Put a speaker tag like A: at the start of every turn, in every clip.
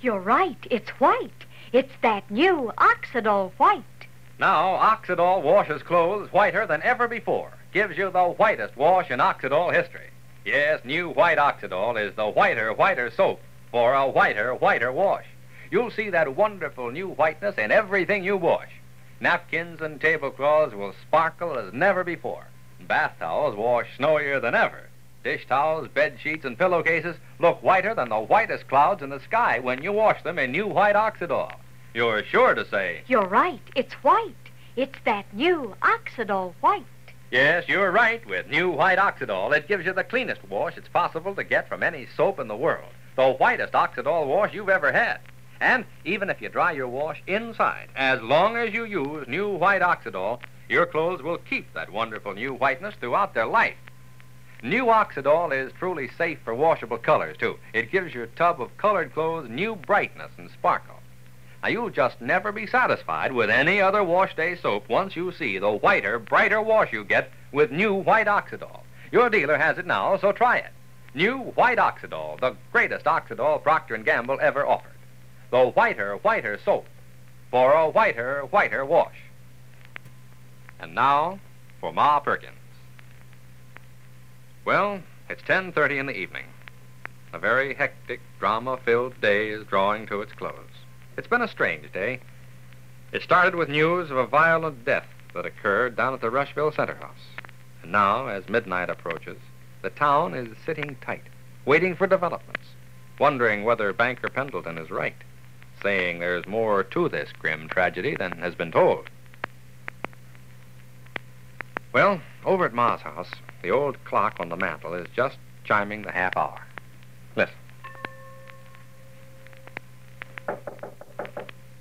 A: You're right. It's white. It's that new Oxydol white.
B: Now, Oxydol washes clothes whiter than ever before. Gives you the whitest wash in Oxydol history. Yes, new white Oxydol is the whiter, whiter soap for a whiter, whiter wash. You'll see that wonderful new whiteness in everything you wash. Napkins and tablecloths will sparkle as never before. Bath towels wash snowier than ever. Dish towels, bed sheets, and pillowcases look whiter than the whitest clouds in the sky when you wash them in new white Oxydol. You're sure to say,
A: You're right. It's white. It's that new Oxydol white.
B: Yes, you're right. With new white Oxydol, it gives you the cleanest wash it's possible to get from any soap in the world. The whitest Oxydol wash you've ever had. And even if you dry your wash inside, as long as you use new white Oxydol, your clothes will keep that wonderful new whiteness throughout their life. New Oxydol is truly safe for washable colors, too. It gives your tub of colored clothes new brightness and sparkle. Now, you'll just never be satisfied with any other wash day soap once you see the whiter, brighter wash you get with new white Oxydol. Your dealer has it now, so try it. New white Oxydol, the greatest Oxydol Procter & Gamble ever offered. The whiter, whiter soap for a whiter, whiter wash. And now for Ma Perkins. Well, it's 10:30 in the evening. A very hectic, drama-filled day is drawing to its close. It's been a strange day. It started with news of a violent death that occurred down at the Rushville Center House. And now, as midnight approaches, the town is sitting tight, waiting for developments, wondering whether Banker Pendleton is right, saying there's more to this grim tragedy than has been told. Well, over at Ma's house, the old clock on the mantel is just chiming the half hour. Listen.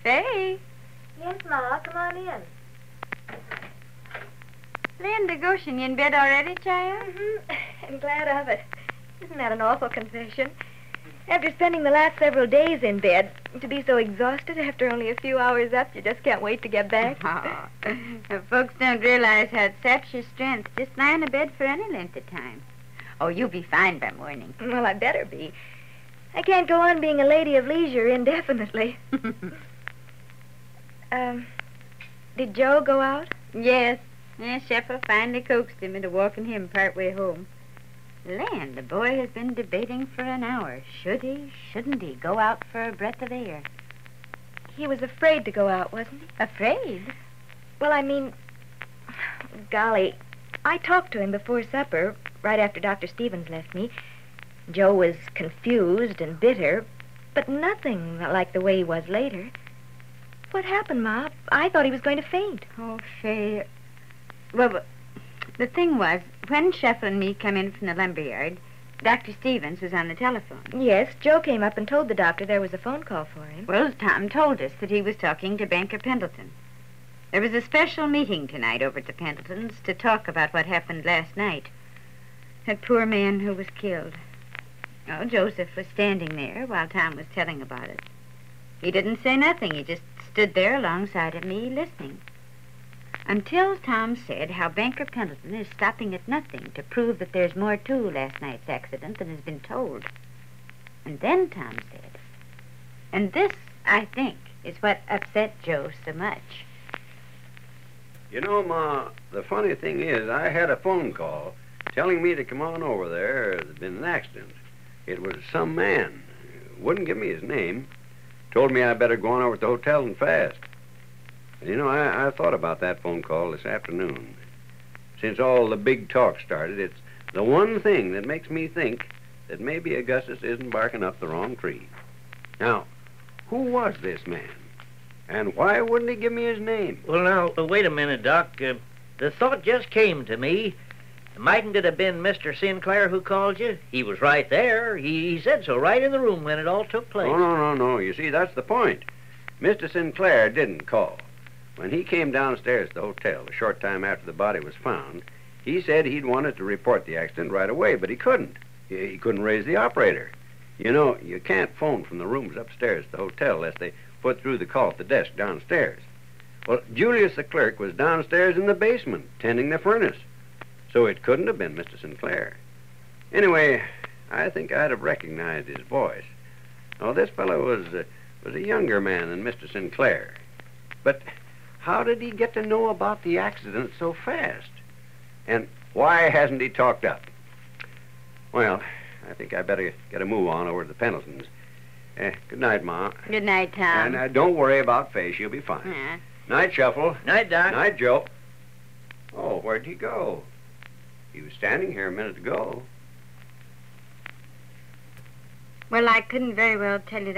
C: Faye,
D: Yes, Ma, come on in.
C: Linda Goshen, you in bed already, child?
D: Mm-hmm. I'm glad of it. Isn't that an awful confession? After spending the last several days in bed, to be so exhausted after only a few hours up, you just can't wait to get back.
C: Oh, folks don't realize how it saps your strength just lying in bed for any length of time. Oh, you'll be fine by morning.
D: Well, I better be. I can't go on being a lady of leisure indefinitely. Um, did Joe go out?
C: yes, yes, Shuffle finally coaxed him into walking him part way home. Land, the boy has been debating for an hour. Should he, shouldn't he go out for a breath of air?
D: He was afraid to go out, wasn't he?
C: Afraid?
D: Well, I mean, golly, I talked to him before supper, right after Dr. Stevens left me. Joe was confused and bitter, but nothing like the way he was later. What happened, Ma? I thought he was going to faint.
C: Oh, Faye. Well, but the thing was, when Shuffle and me come in from the lumberyard, Dr. Stevens was on the telephone.
D: Yes, Joe came up and told the doctor there was a phone call for him.
C: Well, Tom told us that he was talking to Banker Pendleton. There was a special meeting tonight over at the Pendletons to talk about what happened last night. That poor man who was killed. Oh, Joseph was standing there while Tom was telling about it. He didn't say nothing. He just stood there alongside of me listening. Until Tom said how Banker Pendleton is stopping at nothing to prove that there's more to last night's accident than has been told. And then Tom said, and this, I think, is what upset Joe so much.
E: You know, Ma, the funny thing is, I had a phone call telling me to come on over there. There'd been an accident. It was some man. Wouldn't give me his name. Told me I better go on over to the hotel and fast. You know, I, I thought about that phone call this afternoon. Since all the big talk started, it's the one thing that makes me think that maybe Augustus isn't barking up the wrong tree. Now, who was this man? And why wouldn't he give me his name?
F: Well, now, uh, wait a minute, Doc. Uh, the thought just came to me. Mightn't it have been Mr. Sinclair who called you? He was right there. He, he said so right in the room when it all took place.
E: Oh, no, no, no. You see, that's the point. Mr. Sinclair didn't call. When he came downstairs to the hotel a short time after the body was found, he said he'd wanted to report the accident right away, but he couldn't. He couldn't raise the operator. You know, you can't phone from the rooms upstairs at the hotel unless they put through the call at the desk downstairs. Well, Julius the clerk was downstairs in the basement tending the furnace, so it couldn't have been Mr. Sinclair. Anyway, I think I'd have recognized his voice. Oh, this fellow was uh, was a younger man than Mr. Sinclair. But how did he get to know about the accident so fast? And why hasn't he talked up? Well, I think I better get a move on over to the Pendletons. Uh, good night, Ma.
C: Good night, Tom.
E: and uh, don't worry about Faye. She'll be fine.
C: Yeah.
E: Night, Shuffle.
F: Night, Doc.
E: Night, Joe. Oh, where'd he go? He was standing here a minute ago.
C: Well, I couldn't very well tell you